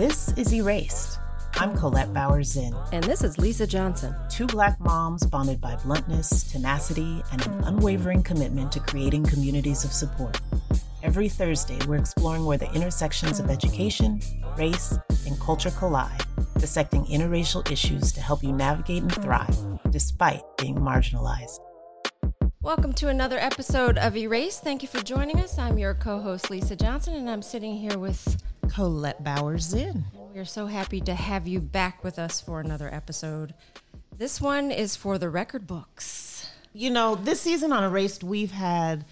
This is eRaced. I'm Collette Bowers Zinn. And this is Lisa Johnson. Two black moms bonded by bluntness, tenacity, and an unwavering commitment to creating communities of support. Every Thursday, we're exploring where the intersections of education, race, and culture collide, dissecting interracial issues to help you navigate and thrive despite being marginalized. Welcome to another episode of eRaced. Thank you for joining us. I'm your co host, Lisa Johnson, and I'm sitting here with Collette Bowers Zinn. We are so happy to have you back with us for another episode. This one is for the record books. You know, this season on eRaced, we've had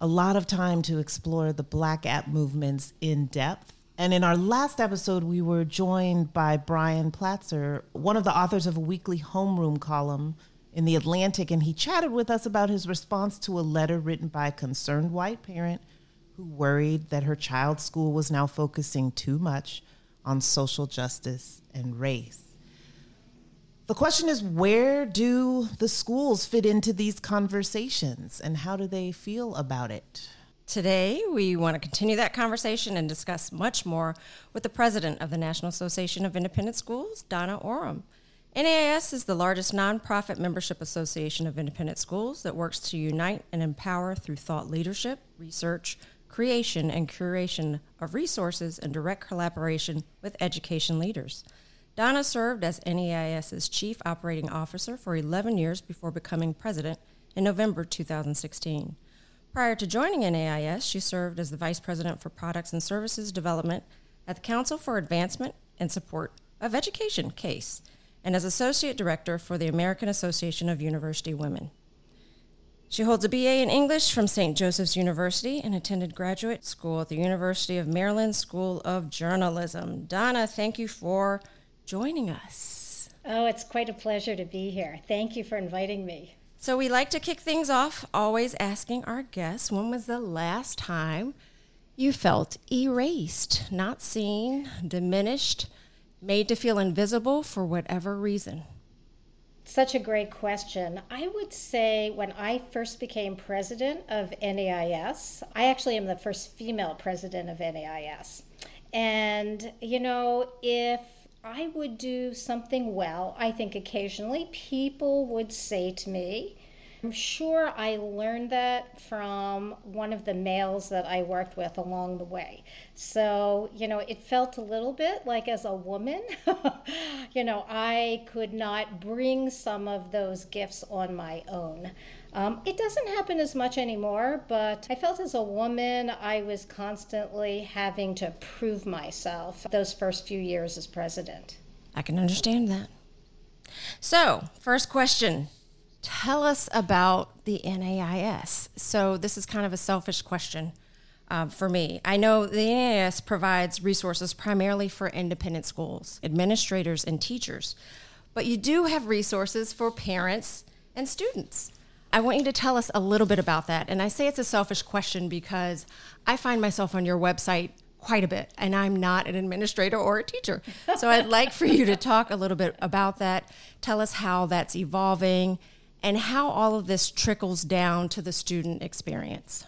a lot of time to explore the Black At movements in depth. And in our last episode, we were joined by Brian Platzer, one of the authors of a weekly homeroom column in The Atlantic, and he chatted with us about his response to a letter written by a concerned white parent who worried that her child's school was now focusing too much on social justice and race. The question is where do the schools fit into these conversations and how do they feel about it? Today, we want to continue that conversation and discuss much more with the president of the National Association of Independent Schools, Donna Orem. NAIS is the largest nonprofit membership association of independent schools that works to unite and empower through thought leadership, research, creation, and curation of resources and direct collaboration with education leaders. Donna served as NAIS's chief operating officer for 11 years before becoming president in November 2016. Prior to joining NAIS, she served as the vice president for products and services development at the Council for Advancement and Support of Education, CASE and as Associate Director for the American Association of University Women. She holds a BA in English from St. Joseph's University and attended graduate school at the University of Maryland School of Journalism. Donna, thank you for joining us. Oh, it's quite a pleasure to be here. Thank you for inviting me. So, we like to kick things off always asking our guests when was the last time you felt erased, not seen, diminished, made to feel invisible for whatever reason? Such a great question. I would say when I first became president of NAIS, I actually am the first female president of NAIS. And, you know, if I would do something well, I think occasionally people would say to me, I'm sure I learned that from one of the males that I worked with along the way. So, you know, it felt a little bit like as a woman, you know, I could not bring some of those gifts on my own. Um, it doesn't happen as much anymore, but I felt as a woman, I was constantly having to prove myself those first few years as president. I can understand that. So, first question Tell us about the NAIS. So, this is kind of a selfish question uh, for me. I know the NAIS provides resources primarily for independent schools, administrators, and teachers, but you do have resources for parents and students. I want you to tell us a little bit about that. And I say it's a selfish question because I find myself on your website quite a bit, and I'm not an administrator or a teacher. So I'd like for you to talk a little bit about that. Tell us how that's evolving and how all of this trickles down to the student experience.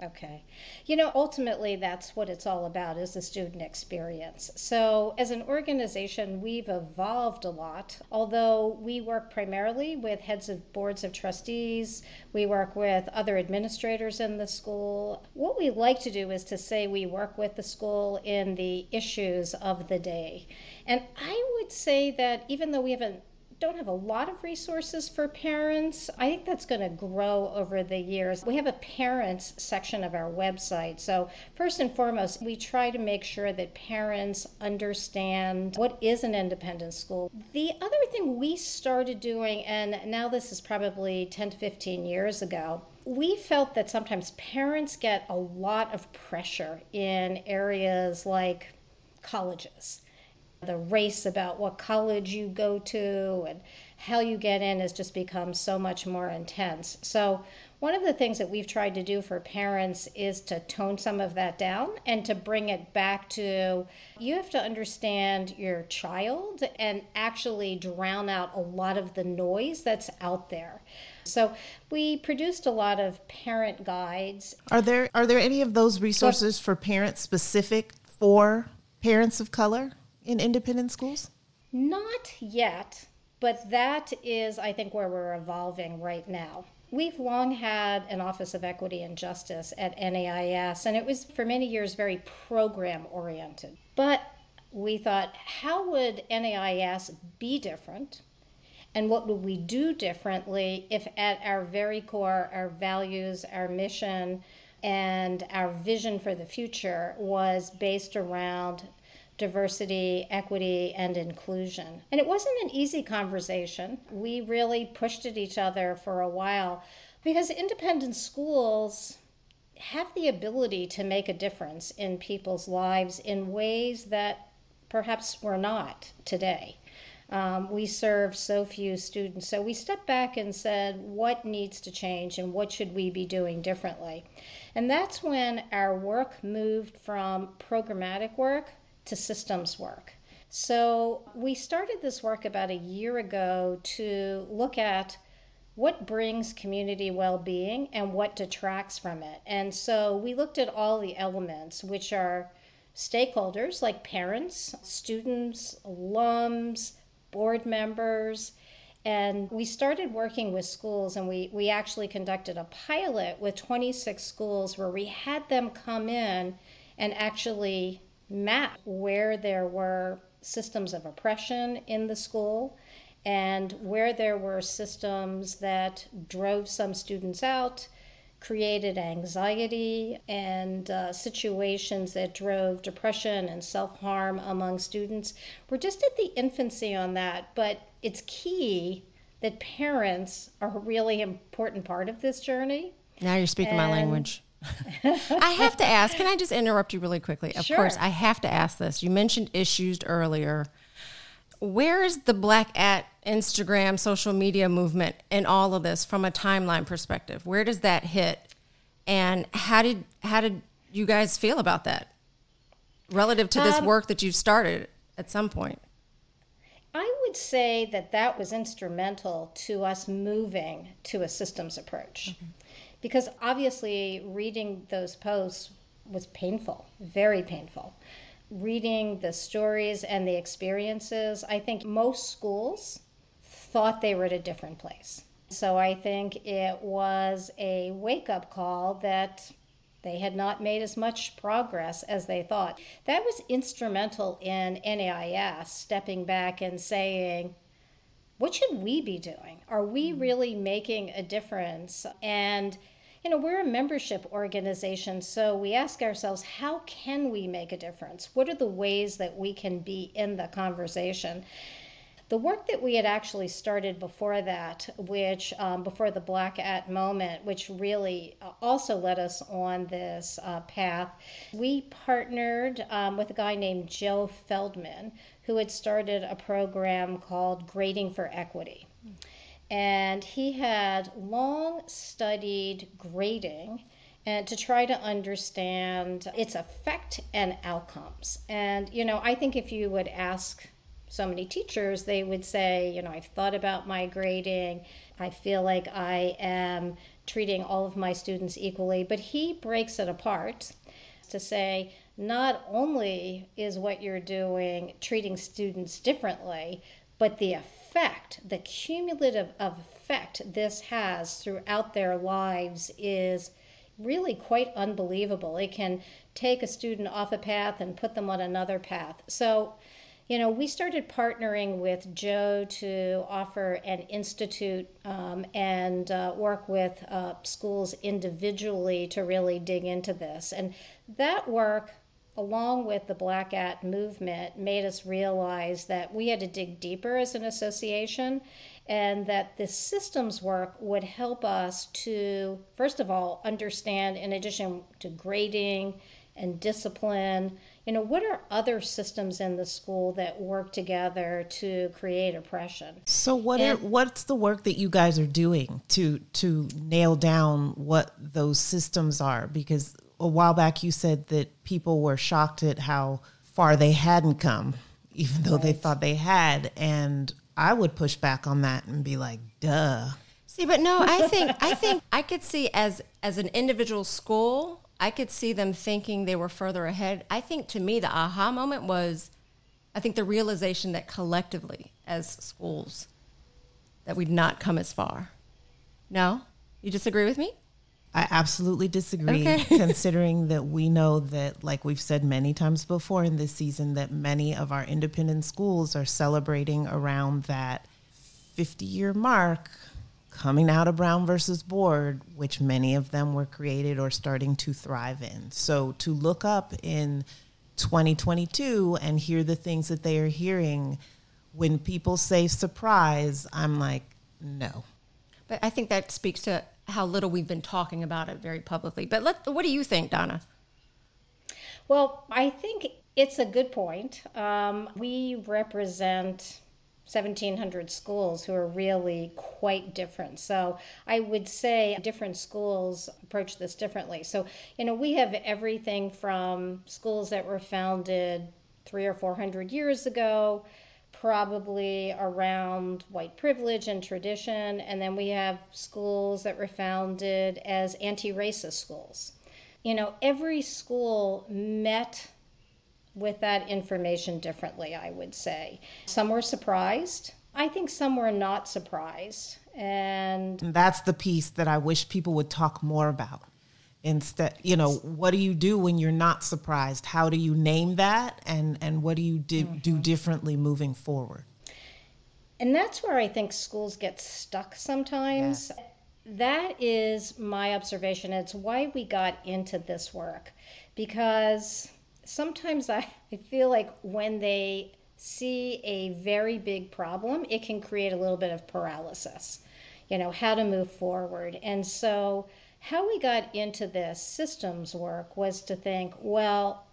Okay. You know, ultimately, that's what it's all about is the student experience. So, as an organization, we've evolved a lot. Although we work primarily with heads of boards of trustees, we work with other administrators in the school. What we like to do is to say we work with the school in the issues of the day. And I would say that even though we haven't don't have a lot of resources for parents. I think that's going to grow over the years. We have a parents section of our website. So, first and foremost, we try to make sure that parents understand what is an independent school. The other thing we started doing, and now this is probably 10 to 15 years ago, we felt that sometimes parents get a lot of pressure in areas like colleges the race about what college you go to and how you get in has just become so much more intense. So, one of the things that we've tried to do for parents is to tone some of that down and to bring it back to you have to understand your child and actually drown out a lot of the noise that's out there. So we produced a lot of parent guides. Are there are there any of those resources for parents specific for parents of color in independent schools? Not yet, but that is, I think, where we're evolving right now. We've long had an Office of Equity and Justice at NAIS, and it was for many years very program oriented. But we thought, how would NAIS be different? And what would we do differently if, at our very core, our values, our mission, and our vision for the future was based around diversity, equity, and inclusion. And it wasn't an easy conversation. We really pushed at each other for a while because independent schools have the ability to make a difference in people's lives in ways that perhaps we're not today. Um, we serve so few students. So we stepped back and said, what needs to change and what should we be doing differently? And that's when our work moved from programmatic work to systems work. So we started this work about a year ago to look at what brings community well being and what detracts from it. And so we looked at all the elements, which are stakeholders like parents, students, alums, board members. And we started working with schools, and we, we actually conducted a pilot with 26 schools where we had them come in and actually map where there were systems of oppression in the school and where there were systems that drove some students out, created anxiety, and uh, situations that drove depression and self harm among students. We're just at the infancy on that, but it's key that parents are a really important part of this journey. Now you're speaking and, my language. I have to ask, can I just interrupt you really quickly? Of sure. course, I have to ask this. You mentioned issues earlier. Where is the Black at Instagram social media movement in all of this from a timeline perspective? Where does that hit? And how did how did you guys feel about that relative to this um, work that you've started at some point? I would say that that was instrumental to us moving to a systems approach. Okay because obviously reading those posts was painful, very painful. Reading the stories and the experiences, I think most schools thought they were at a different place. So I think it was a wake up call that they had not made as much progress as they thought. That was instrumental in NAIS stepping back and saying, what should we be doing? Are we mm. really making a difference? And you know, we're a membership organization, so we ask ourselves, how can we make a difference? What are the ways that we can be in the conversation? The work that we had actually started before that, which um, before the Black at moment, which really uh, also led us on this uh, path, we partnered um, with a guy named Joe Feldman, who had started a program called Grading for Equity and he had long studied grading and to try to understand its effect and outcomes. And, you know, I think if you would ask so many teachers, they would say, you know, I've thought about my grading. I feel like I am treating all of my students equally. But he breaks it apart to say, not only is what you're doing treating students differently, but the effect, the cumulative effect this has throughout their lives is really quite unbelievable. It can take a student off a path and put them on another path. So, you know, we started partnering with Joe to offer an institute um, and uh, work with uh, schools individually to really dig into this. And that work along with the Black At movement, made us realize that we had to dig deeper as an association and that the systems work would help us to, first of all, understand, in addition to grading and discipline, you know, what are other systems in the school that work together to create oppression? So what and, are what's the work that you guys are doing to to nail down what those systems are because a while back you said that people were shocked at how far they hadn't come, even though right. they thought they had. And I would push back on that and be like, duh. See, but no, I think I think I could see as as an individual school I could see them thinking they were further ahead. I think to me, the aha moment was, I think the realization that collectively, as schools, that we'd not come as far. No? You disagree with me? I absolutely disagree, Okay. considering that we know that, like we've said many times before in this season, that many of our independent schools are celebrating around that 50 year mark coming out of Brown versus Board, which many of them were created or starting to thrive in. So to look up in 2022 and hear the things that they are hearing, when people say surprise, I'm like, no. But I think that speaks to how little we've been talking about it very publicly. But let, what do you think, Donna? Well, I think it's a good point. Um, we represent 1,700 schools who are really quite different. So I would say different schools approach this differently. So, you know, we have everything from schools that were founded three or 400 years ago, probably around white privilege and tradition. And then we have schools that were founded as anti racist schools. You know, every school met with that information differently, I would say. Some were surprised. I think some were not surprised. And And that's the piece that I wish people would talk more about. Instead, you know, what do you do when you're not surprised? How do you name that, and and what do you do, do mm-hmm. differently moving forward? and that's where I think schools get stuck sometimes. Yes. That is my observation. It's why we got into this work because sometimes I, I feel like when they see a very big problem, it can create a little bit of paralysis, you know, how to move forward. And so, how we got into this systems work was to think, well,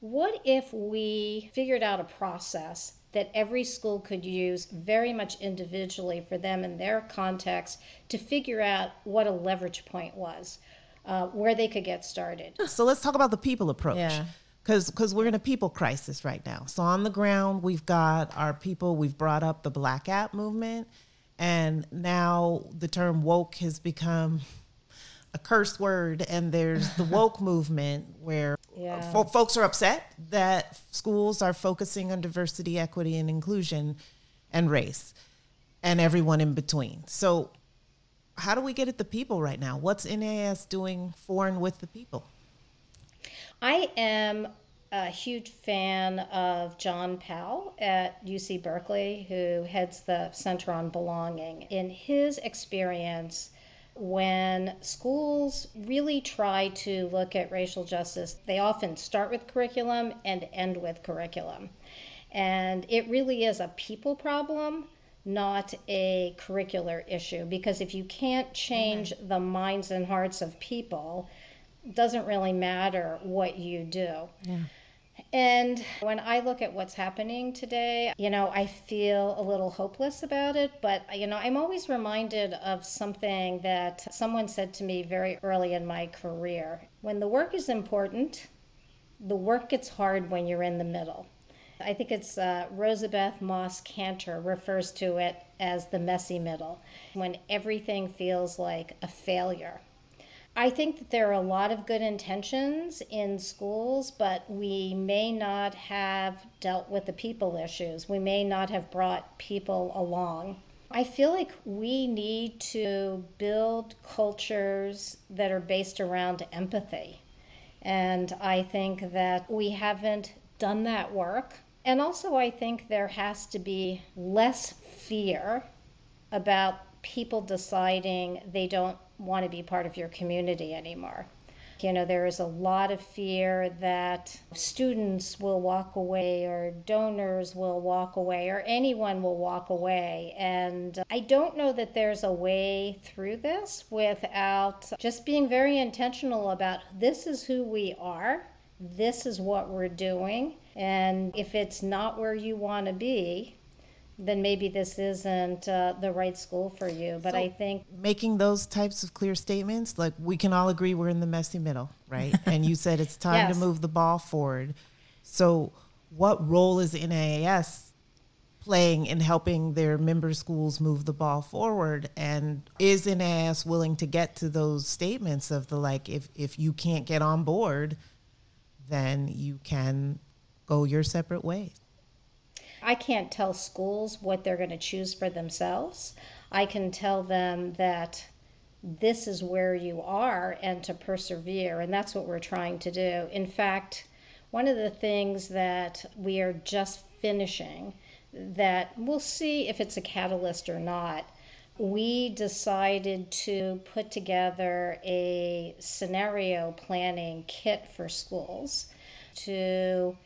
what if we figured out a process that every school could use very much individually for them in their context to figure out what a leverage point was, uh, where they could get started? So let's talk about the people approach. Yeah. Because we're in a people crisis right now. So on the ground, we've got our people. We've brought up the Black At movement, and now the term woke has become a curse word. And there's the woke movement where Yeah. fo- folks are upset that schools are focusing on diversity, equity, and inclusion, and race, and everyone in between. So how do we get at the people right now? What's NAIS doing for and with the people? I am a huge fan of John Powell at UC Berkeley, who heads the Center on Belonging. In his experience, when schools really try to look at racial justice, they often start with curriculum and end with curriculum. And it really is a people problem, not a curricular issue. Because if you can't change mm-hmm. the minds and hearts of people, it doesn't really matter what you do. And when I look at what's happening today, you know, I feel a little hopeless about it. But, you know, I'm always reminded of something that someone said to me very early in my career. When the work is important, the work gets hard when you're in the middle. I think it's uh, Rosabeth Moss Kanter refers to it as the messy middle, when everything feels like a failure. I think that there are a lot of good intentions in schools, but we may not have dealt with the people issues. We may not have brought people along. I feel like we need to build cultures that are based around empathy. And I think that we haven't done that work. And also, I think there has to be less fear about people deciding they don't want to be part of your community anymore. You know, there is a lot of fear that students will walk away, or donors will walk away, or anyone will walk away. And I don't know that there's a way through this without just being very intentional about this is who we are, this is what we're doing. And if it's not where you want to be, then maybe this isn't uh, the right school for you. But So- I think making those types of clear statements, like we can all agree we're in the messy middle, right? and you said it's time Yes. to move the ball forward. So, what role is NAIS playing in helping their member schools move the ball forward and is NAIS willing to get to those statements of the like if if you can't get on board then you can go your separate ways I can't tell schools what they're going to choose for themselves. I can tell them that this is where you are and to persevere. And that's what we're trying to do. In fact, one of the things that we are just finishing that we'll see if it's a catalyst or not. We decided to put together a scenario planning kit for schools to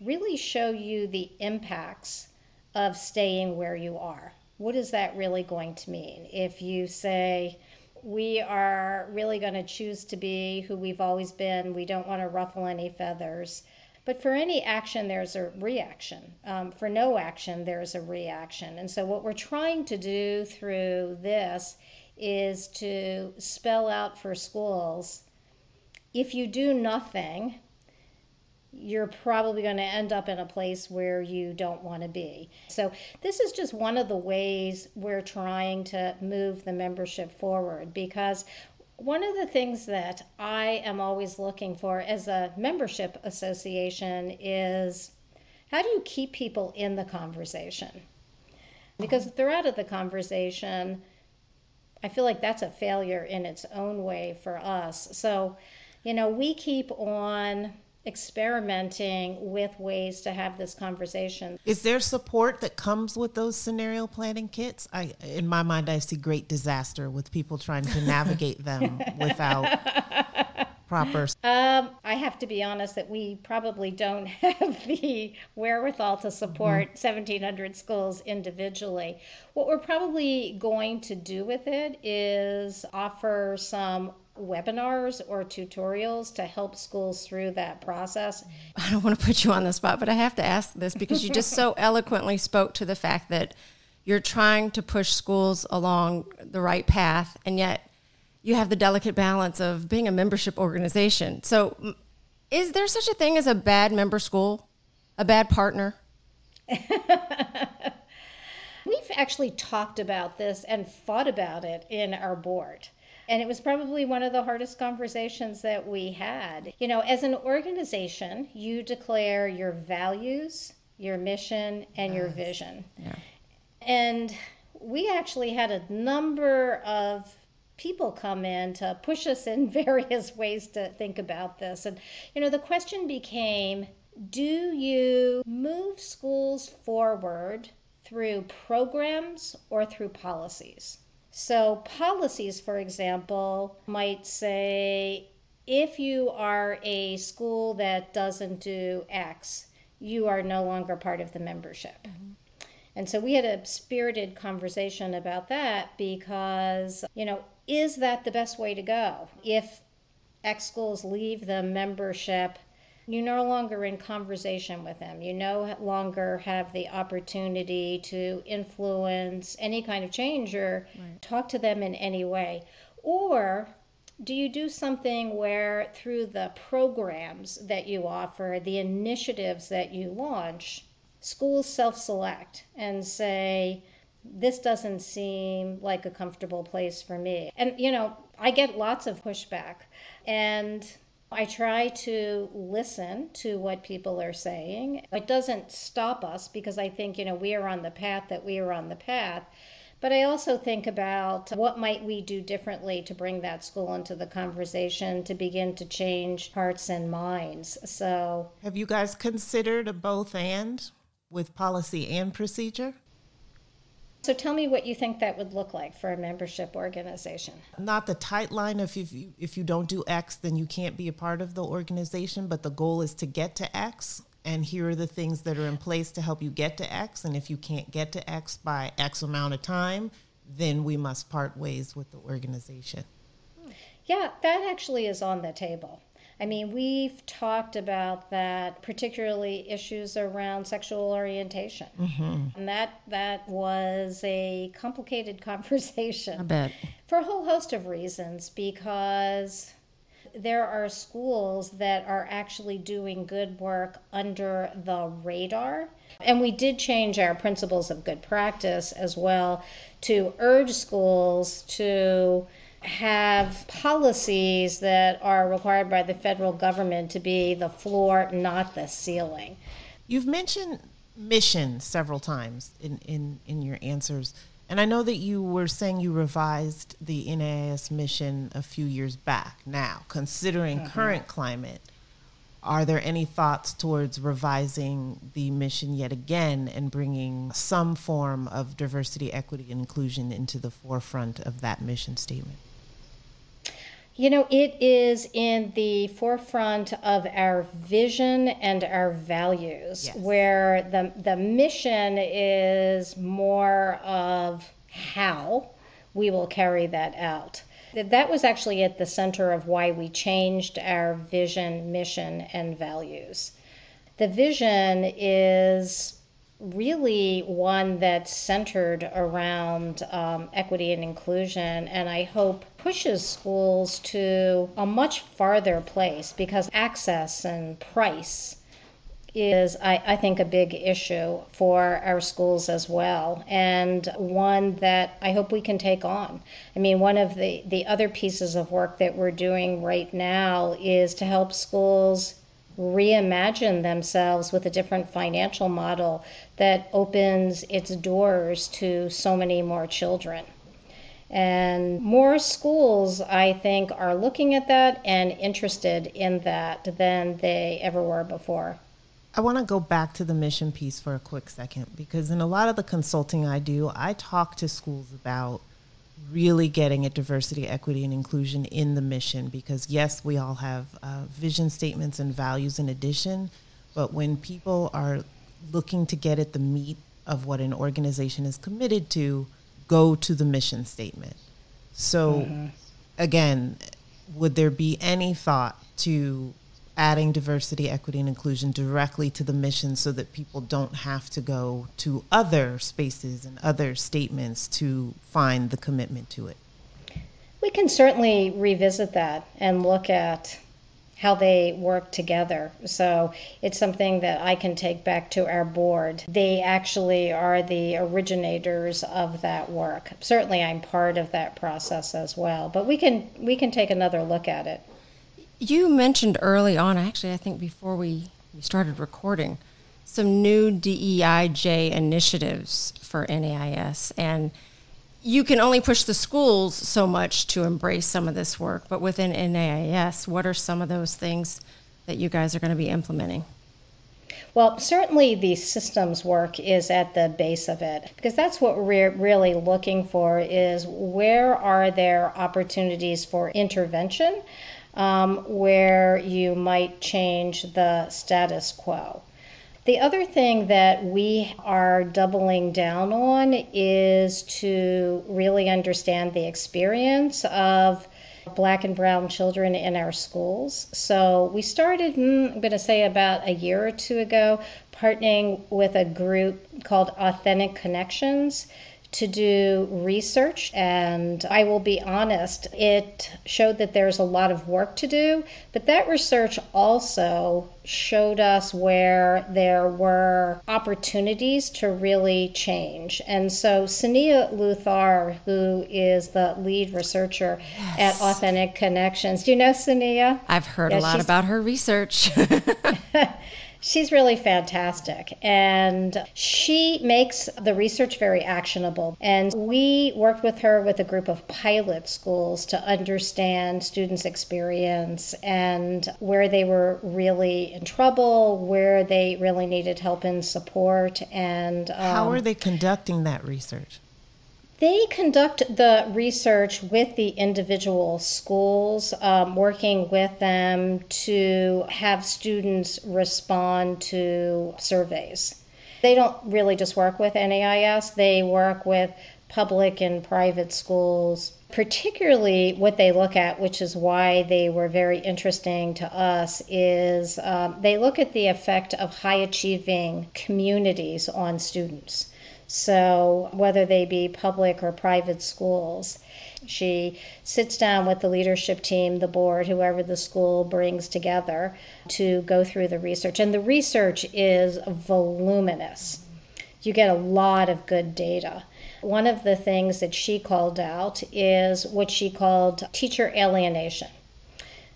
really show you the impacts of staying where you are. What is that really going to mean? If you say, we are really going to choose to be who we've always been, we don't want to ruffle any feathers. But for any action, there's a reaction. Um, for no action, there's a reaction. And so, what we're trying to do through this is to spell out for schools if you do nothing, you're probably going to end up in a place where you don't want to be. So, this is just one of the ways we're trying to move the membership forward because one of the things that I am always looking for as a membership association is how do you keep people in the conversation? Because if they're out of the conversation, I feel like that's a failure in its own way for us. So, you know, we keep on experimenting with ways to have this conversation. Is there support that comes with those scenario planning kits? I in my mind I see great disaster with people trying to navigate them without proper um, I have to be honest that we probably don't have the wherewithal to support mm-hmm. 1700 schools individually. What we're probably going to do with it is offer some webinars or tutorials to help schools through that process? I don't want to put you on the spot, but I have to ask this because you just so eloquently spoke to the fact that you're trying to push schools along the right path, and yet you have the delicate balance of being a membership organization. So, is there such a thing as a bad member school, a bad partner? We've actually talked about this and fought about it in our board. And it was probably one of the hardest conversations that we had. You know, as an organization, you declare your values, your mission, and your vision. Yeah. And we actually had a number of people come in to push us in various ways to think about this. And, you know, the question became do you move schools forward through programs or through policies? So, policies, for example, might say if you are a school that doesn't do X, you are no longer part of the membership. Mm-hmm. And so we had a spirited conversation about that because, you know, is that the best way to go? If X schools leave the membership you're no longer in conversation with them. You no longer have the opportunity to influence any kind of change or right. talk to them in any way. Or do you do something where through the programs that you offer, the initiatives that you launch, schools self select and say, this doesn't seem like a comfortable place for me. And, you know, I get lots of pushback. And I try to listen to what people are saying. It doesn't stop us because I think, you know, we are on the path that we are on the path. But I also think about what might we do differently to bring that school into the conversation to begin to change hearts and minds. So, have you guys considered a both and with policy and procedure? So tell me what you think that would look like for a membership organization. Not the tight line of if you if you don't do X, then you can't be a part of the organization, but the goal is to get to X. And here are the things that are in place to help you get to X. And if you can't get to X by X amount of time, then we must part ways with the organization. Hmm. Yeah, that actually is on the table. I mean, we've talked about that, particularly issues around sexual orientation, mm-hmm. and that that was a complicated conversation. I bet for a whole host of reasons, because there are schools that are actually doing good work under the radar. And we did change our principles of good practice as well to urge schools to have policies that are required by the federal government to be the floor, not the ceiling. You've mentioned mission several times in, in, in your answers. And I know that you were saying you revised the NAIS mission a few years back. Now, considering mm-hmm. current climate, are there any thoughts towards revising the mission yet again and bringing some form of diversity, equity, and inclusion into the forefront of that mission statement? You know, it is in the forefront of our vision and our values, yes. where the, the mission is more of how we will carry that out. That was actually at the center of why we changed our vision, mission, and values. The vision is really one that's centered around um, equity and inclusion, and I hope pushes schools to a much farther place because access and price is, I, I, think, a big issue for our schools as well, and one that I hope we can take on. I mean, one of the, the other pieces of work that we're doing right now is to help schools reimagine themselves with a different financial model that opens its doors to so many more children. And more schools, I think, are looking at that and interested in that than they ever were before. I want to go back to the mission piece for a quick second because in a lot of the consulting I do, I talk to schools about really getting at diversity, equity, and inclusion in the mission because, yes, we all have uh, vision statements and values in addition, but when people are looking to get at the meat of what an organization is committed to, go to the mission statement. So, mm-hmm. again, would there be any thought to adding diversity, equity, and inclusion directly to the mission so that people don't have to go to other spaces and other statements to find the commitment to it? We can certainly revisit that and look at how they work together. So it's something that I can take back to our board. They actually are the originators of that work. Certainly I'm part of that process as well, but we can we can take another look at it. You mentioned early on, actually, I think before we, we started recording, some new DEIJ initiatives for NAIS. And you can only push the schools so much to embrace some of this work. But within NAIS, what are some of those things that you guys are going to be implementing? Well, certainly the systems work is at the base of it because that's what we're really looking for is where are there opportunities for intervention um, where you might change the status quo. The other thing that we are doubling down on is to really understand the experience of black and brown children in our schools. So we started, hmm, I'm going to say about a year or two ago, partnering with a group called Authentic Connections to do research. And I will be honest, it showed that there's a lot of work to do, but that research also showed us where there were opportunities to really change. And so Suniya Luthar, who is the lead researcher yes. at Authentic Connections, do you know Suniya? I've heard a lot about her research. She's really fantastic. And she makes the research very actionable. And we worked with her with a group of pilot schools to understand students' experience and where they were really in trouble, where they really needed help and support. And um, how are they conducting that research? They conduct the research with the individual schools, um, working with them to have students respond to surveys. They don't really just work with NAIS, they work with public and private schools. Particularly, what they look at, which is why they were very interesting to us, is um, they look at the effect of high achieving communities on students. So, whether they be public or private schools, she sits down with the leadership team, the board, whoever the school brings together to go through the research. And the research is voluminous. You get a lot of good data. One of the things that she called out is what she called teacher alienation.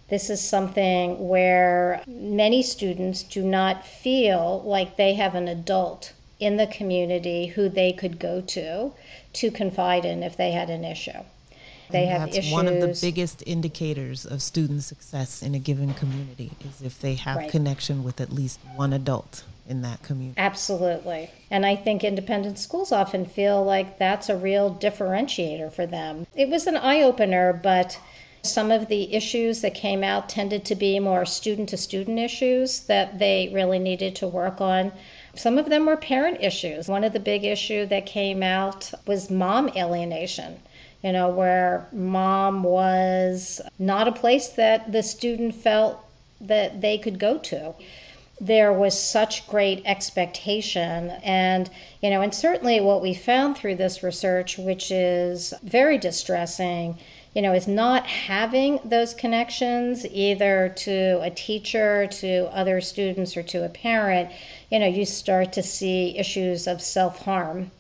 This is something where many students do not feel like they have an adult in the community who they could go to to confide in if they had an issue. They And have that's issues. one of the biggest indicators of student success in a given community is if they have Right. connection with at least one adult in that community. Absolutely. And I think independent schools often feel like that's a real differentiator for them. It was an eye opener, but some of the issues that came out tended to be more student to student issues that they really needed to work on. Some of them were parent issues. One of the big issue that came out was mom alienation. You know, where mom was not a place that the student felt that they could go to there was such great expectation and you know and certainly what we found through this research which is very distressing you know is not having those connections either to a teacher to other students or to a parent you know you start to see issues of self-harm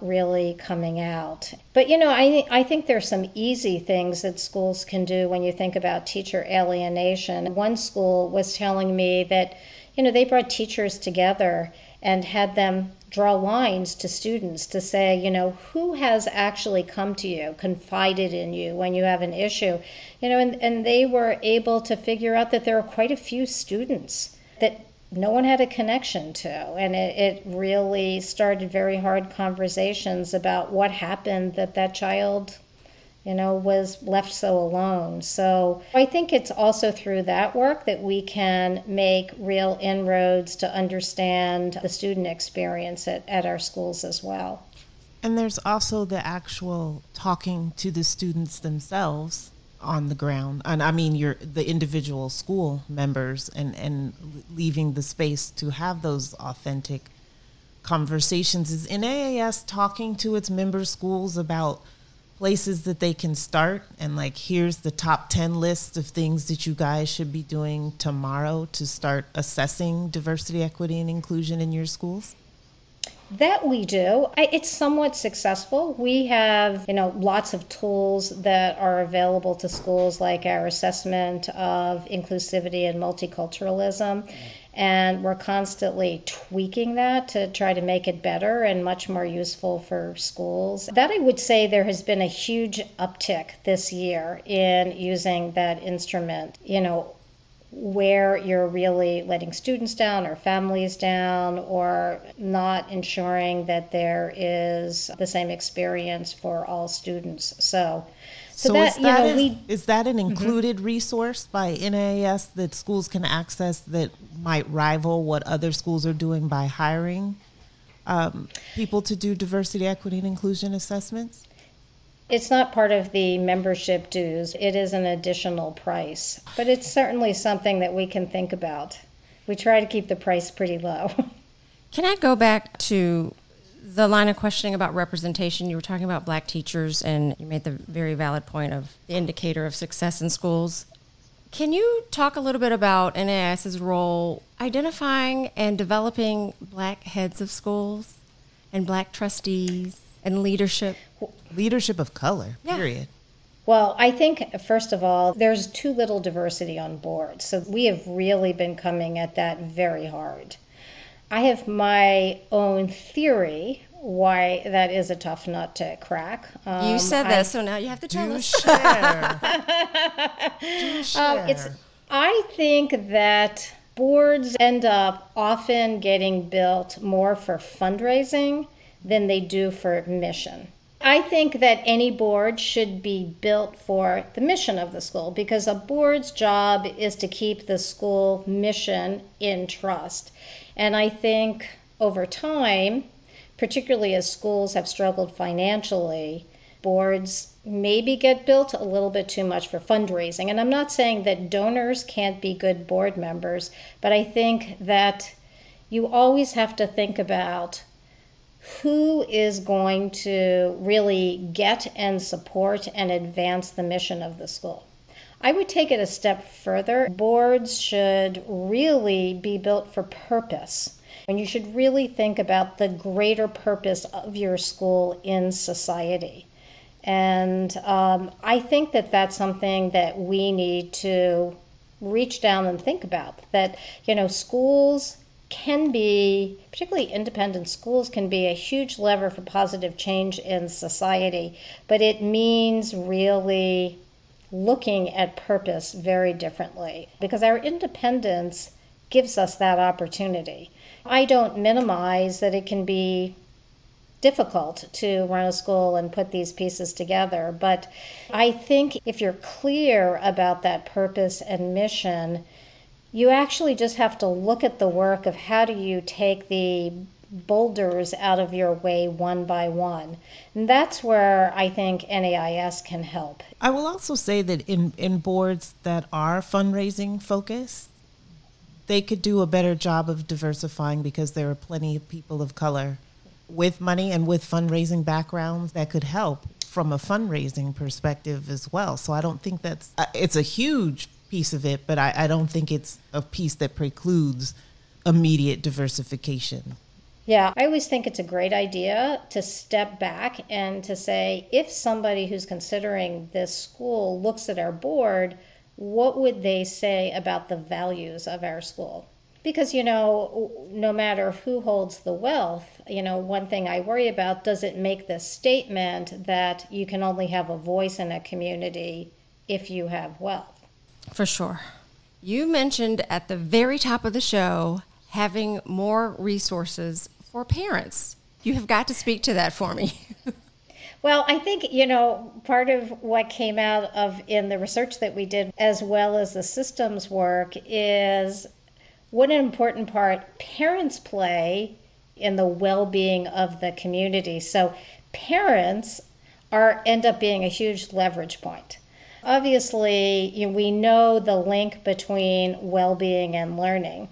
really coming out. But you know, I I think there's some easy things that schools can do when you think about teacher alienation. One school was telling me that you know, they brought teachers together and had them draw lines to students to say, you know, who has actually come to you, confided in you when you have an issue, you know, and, and they were able to figure out that there are quite a few students that no one had a connection to. And it, it really started very hard conversations about what happened that that child you know, was left so alone. So I think it's also through that work that we can make real inroads to understand the student experience at, at our schools as well. And there's also the actual talking to the students themselves on the ground. And I mean, your the individual school members and and leaving the space to have those authentic conversations. Is NAIS talking to its member schools about places that they can start and like here's the top 10 list of things that you guys should be doing tomorrow to start assessing diversity equity and inclusion in your schools that we do I, it's somewhat successful we have you know lots of tools that are available to schools like our assessment of inclusivity and multiculturalism and we're constantly tweaking that to try to make it better and much more useful for schools. That I would say there has been a huge uptick this year in using that instrument. You know, where you're really letting students down or families down or not ensuring that there is the same experience for all students. So so, that, is, that know, we, is that an included mm-hmm. resource by NAIS that schools can access that might rival what other schools are doing by hiring um, people to do diversity, equity, and inclusion assessments? It's not part of the membership dues. It is an additional price, but it's certainly something that we can think about. We try to keep the price pretty low. Can I go back to the line of questioning about representation, you were talking about black teachers, and you made the very valid point of the indicator of success in schools. Can you talk a little bit about NAIS's role identifying and developing black heads of schools and black trustees and leadership? Leadership of color, yeah. period. Well, I think, first of all, there's too little diversity on board. So we have really been coming at that very hard. I have my own theory why that is a tough nut to crack. Um, you said that, so now you have to tell do us. Share. do share. Um, it's, I think that boards end up often getting built more for fundraising than they do for mission. I think that any board should be built for the mission of the school because a board's job is to keep the school mission in trust. And I think over time, particularly as schools have struggled financially, boards maybe get built a little bit too much for fundraising. And I'm not saying that donors can't be good board members, but I think that you always have to think about who is going to really get and support and advance the mission of the school. I would take it a step further. Boards should really be built for purpose. And you should really think about the greater purpose of your school in society. And um, I think that that's something that we need to reach down and think about. That, you know, schools can be, particularly independent schools, can be a huge lever for positive change in society, but it means really looking at purpose very differently because our independence gives us that opportunity. I don't minimize that it can be difficult to run a school and put these pieces together, but I think if you're clear about that purpose and mission, you actually just have to look at the work of how do you take the boulders out of your way one by one. And that's where I think NAIS can help. I will also say that in, in boards that are fundraising focused, they could do a better job of diversifying because there are plenty of people of color with money and with fundraising backgrounds that could help from a fundraising perspective as well. So I don't think that's uh, it's a huge piece of it, but I, I don't think it's a piece that precludes immediate diversification. Yeah, I always think it's a great idea to step back and to say if somebody who's considering this school looks at our board, what would they say about the values of our school? Because, you know, no matter who holds the wealth, you know, one thing I worry about does it make the statement that you can only have a voice in a community if you have wealth? For sure. You mentioned at the very top of the show having more resources for parents. You have got to speak to that for me. Well, I think, you know, part of what came out of in the research that we did, as well as the systems work, is what an important part parents play in the well being of the community. So, parents are end up being a huge leverage point. Obviously, you know, we know the link between well being and learning.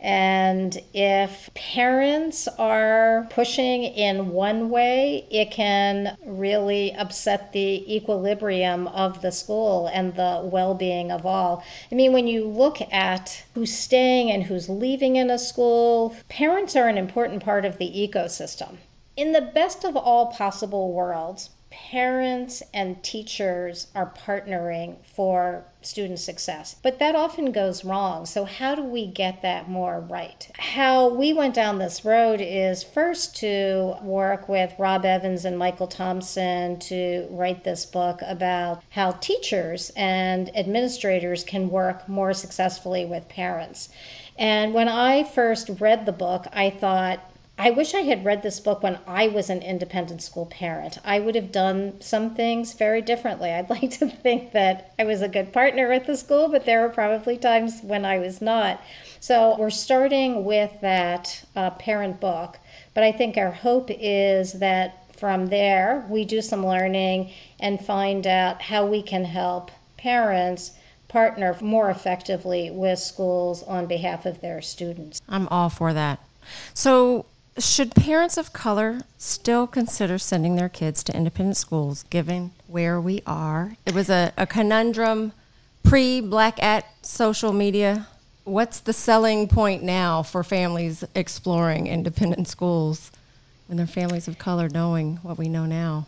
And if parents are pushing in one way, it can really upset the equilibrium of the school and the well being of all. I mean, when you look at who's staying and who's leaving in a school, parents are an important part of the ecosystem. In the best of all possible worlds, parents and teachers are partnering for student success. But that often goes wrong. So, how do we get that more right? How we went down this road is first to work with Rob Evans and Michael Thompson to write this book about how teachers and administrators can work more successfully with parents. And when I first read the book, I thought, I wish I had read this book when I was an independent school parent. I would have done some things very differently. I'd like to think that I was a good partner at the school, but there were probably times when I was not. So we're starting with that uh, parent book, but I think our hope is that from there we do some learning and find out how we can help parents partner more effectively with schools on behalf of their students. I'm all for that. So, should parents of color still consider sending their kids to independent schools given where we are? It was a, a conundrum pre Black at social media. What's the selling point now for families exploring independent schools when they're families of color knowing what we know now?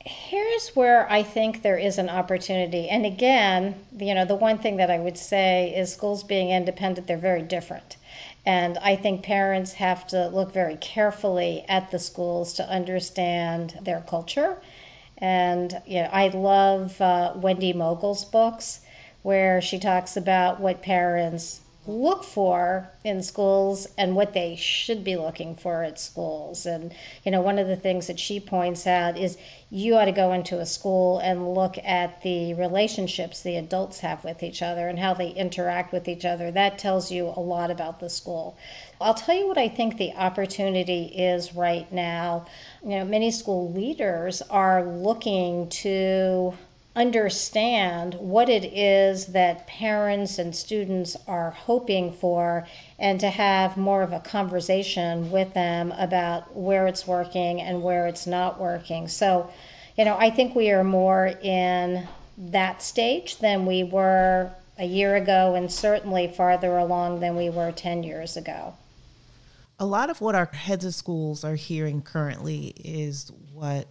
Here's where I think there is an opportunity. And again, you know, the one thing that I would say is schools being independent, they're very different. And I think parents have to look very carefully at the schools to understand their culture. And you know, I love uh, Wendy Mogel's books where she talks about what parents look for in schools and what they should be looking for at schools. And, you know, one of the things that she points out is you ought to go into a school and look at the relationships the adults have with each other and how they interact with each other. That tells you a lot about the school. I'll tell you what I think the opportunity is right now. You know, many school leaders are looking to understand what it is that parents and students are hoping for and to have more of a conversation with them about where it's working and where it's not working. So, you know, I think we are more in that stage than we were a year ago and certainly farther along than we were 10 years ago. A lot of what our heads of schools are hearing currently is what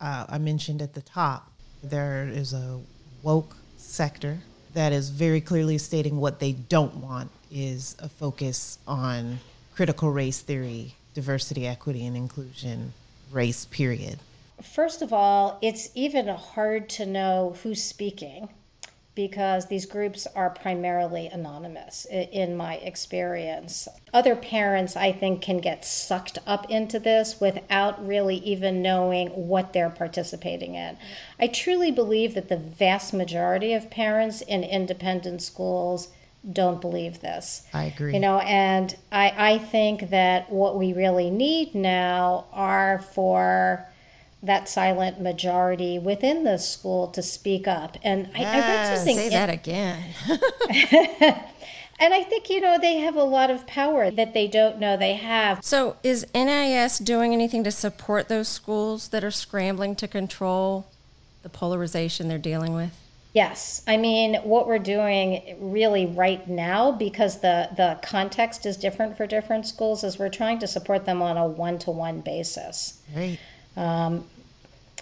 uh, I mentioned at the top. There is a woke sector that is very clearly stating what they don't want is a focus on critical race theory, diversity, equity, and inclusion, race, period. First of all, it's even hard to know who's speaking because these groups are primarily anonymous in my experience. Other parents, I think, can get sucked up into this without really even knowing what they're participating in. I truly believe that the vast majority of parents in independent schools don't believe this. I agree. You know, and I, I think that what we really need now are for that silent majority within the school to speak up. And I, I read something. Say that again. and I think, you know, they have a lot of power that they don't know they have. So, is NAIS doing anything to support those schools that are scrambling to control the polarization they're dealing with? Yes. I mean, what we're doing really right now, because the, the context is different for different schools, is we're trying to support them on a one to one basis. Right. Um,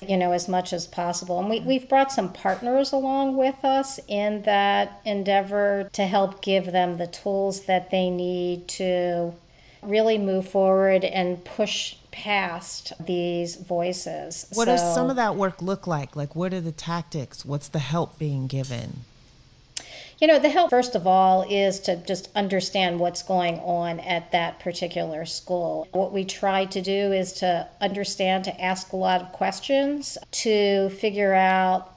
you know, as much as possible. And we, we've brought some partners along with us in that endeavor to help give them the tools that they need to really move forward and push past these voices. What so, does some of that work look like? Like, what are the tactics? What's the help being given? You know, the help, first of all, is to just understand what's going on at that particular school. What we try to do is to understand, to ask a lot of questions, to figure out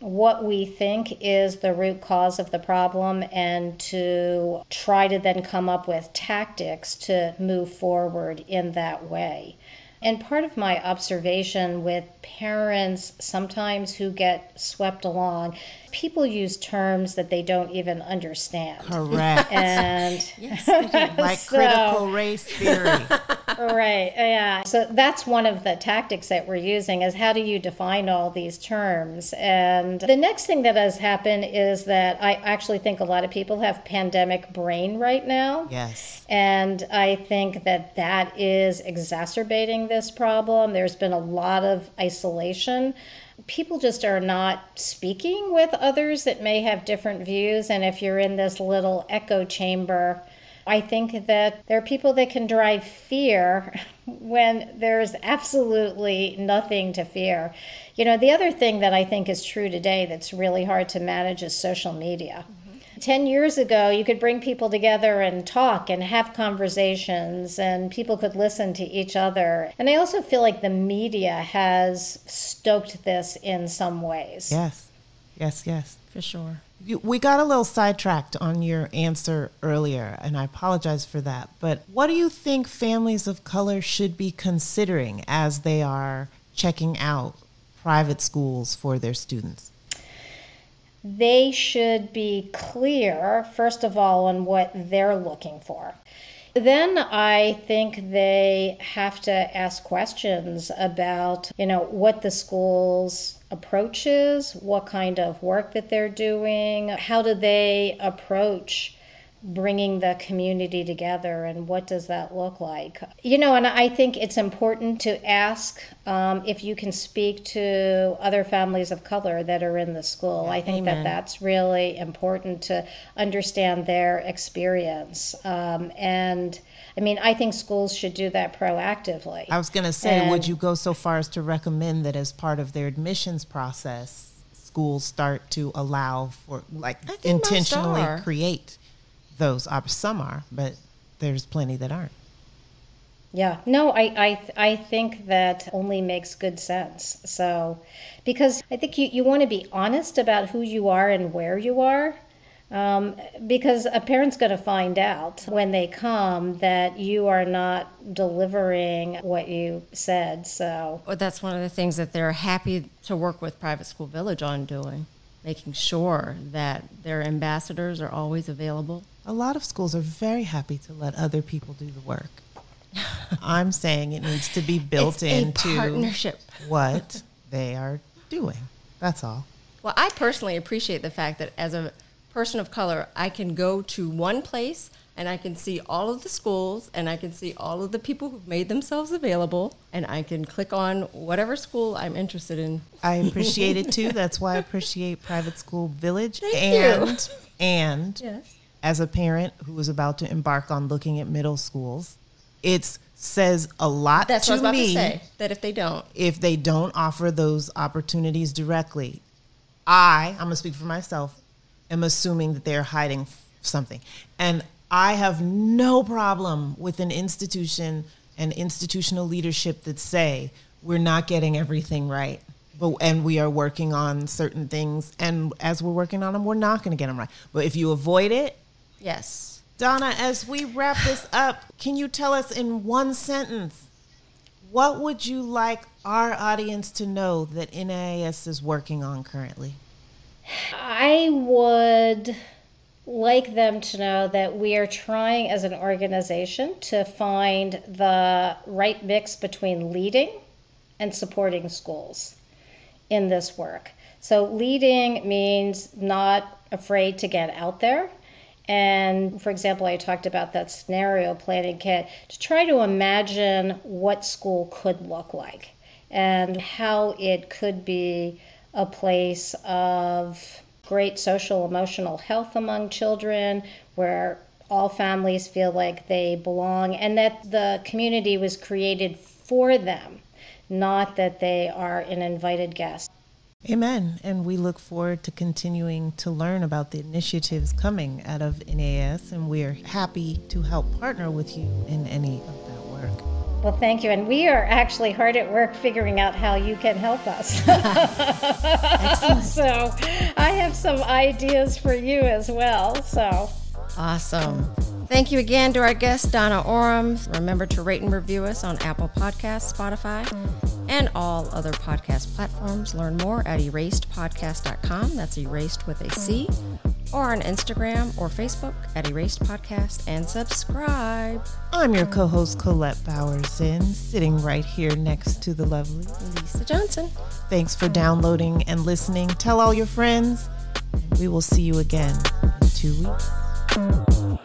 what we think is the root cause of the problem and to try to then come up with tactics to move forward in that way. And part of my observation with parents sometimes who get swept along people use terms that they don't even understand. Correct. And yes, like so, critical race theory. right. Yeah. So that's one of the tactics that we're using is how do you define all these terms? And the next thing that has happened is that I actually think a lot of people have pandemic brain right now. Yes. And I think that that is exacerbating this problem. There's been a lot of isolation people just are not speaking with others that may have different views. And if you're in this little echo chamber, I think that there are people that can drive fear when there's absolutely nothing to fear. You know, the other thing that I think is true today that's really hard to manage is social media. 10 years ago, you could bring people together and talk and have conversations, and people could listen to each other. And I also feel like the media has stoked this in some ways. Yes, yes, yes. For sure. We got a little sidetracked on your answer earlier, and I apologize for that. But what do you think families of color should be considering as they are checking out private schools for their students? They should be clear, first of all, on what they're looking for. Then I think they have to ask questions about, you know, what the school's approach is, what kind of work that they're doing, how do they approach bringing the community together and what does that look like you know and i think it's important to ask um, if you can speak to other families of color that are in the school yeah, i think amen. that that's really important to understand their experience um, and I mean, I think schools should do that proactively. I was going to say, and, would you go so far as to recommend that as part of their admissions process, schools start to allow for, like, intentionally create those are some are, but there's plenty that aren't. Yeah, no, I, I, I think that only makes good sense. So, because I think you, you want to be honest about who you are and where you are. Um, because a parent's going to find out when they come that you are not delivering what you said. So well, that's one of the things that they're happy to work with Private School Village on doing, making sure that their ambassadors are always available. A lot of schools are very happy to let other people do the work. I'm saying it needs to be built into partnership. what they are doing. That's all. Well, I personally appreciate the fact that as a person of color, I can go to one place and I can see all of the schools and I can see all of the people who've made themselves available and I can click on whatever school I'm interested in. I appreciate it too. That's why I appreciate Private School Village. Thank and you. and Yes. As a parent who was about to embark on looking at middle schools, it says a lot That's to what I was about me to say. That if they don't, if they don't offer those opportunities directly. I, I'm gonna speak for myself, am assuming that they're hiding f- something. And I have no problem with an institution and institutional leadership that say we're not getting everything right. But, and we are working on certain things, and as we're working on them, we're not going to get them right. But if you avoid it, yes. Donna, as we wrap this up, can you tell us in one sentence what would you like our audience to know that NAIS is working on currently? I would like them to know that we are trying as an organization to find the right mix between leading and supporting schools in this work. So, leading means not afraid to get out there. And for example, I talked about that scenario planning kit to try to imagine what school could look like and how it could be a place of great social emotional health among children where all families feel like they belong and that the community was created for them, not that they are an invited guest. Amen. And we look forward to continuing to learn about the initiatives coming out of NAIS, and we are happy to help partner with you in any of that work. Well, thank you. And we are actually hard at work figuring out how you can help us. so I have some ideas for you as well. So Awesome. Thank you again to our guest, Donna Orem. Remember to rate and review us on Apple Podcasts, Spotify, and all other podcast platforms. Learn more at eracedpodcast.com. That's eRaced with a C. Or on Instagram or Facebook at eRaced Podcast and subscribe. I'm your co host, Collette Bowers Zinn, sitting right here next to the lovely Lisa Johnson. Thanks for downloading and listening. Tell all your friends. We will see you again in two weeks.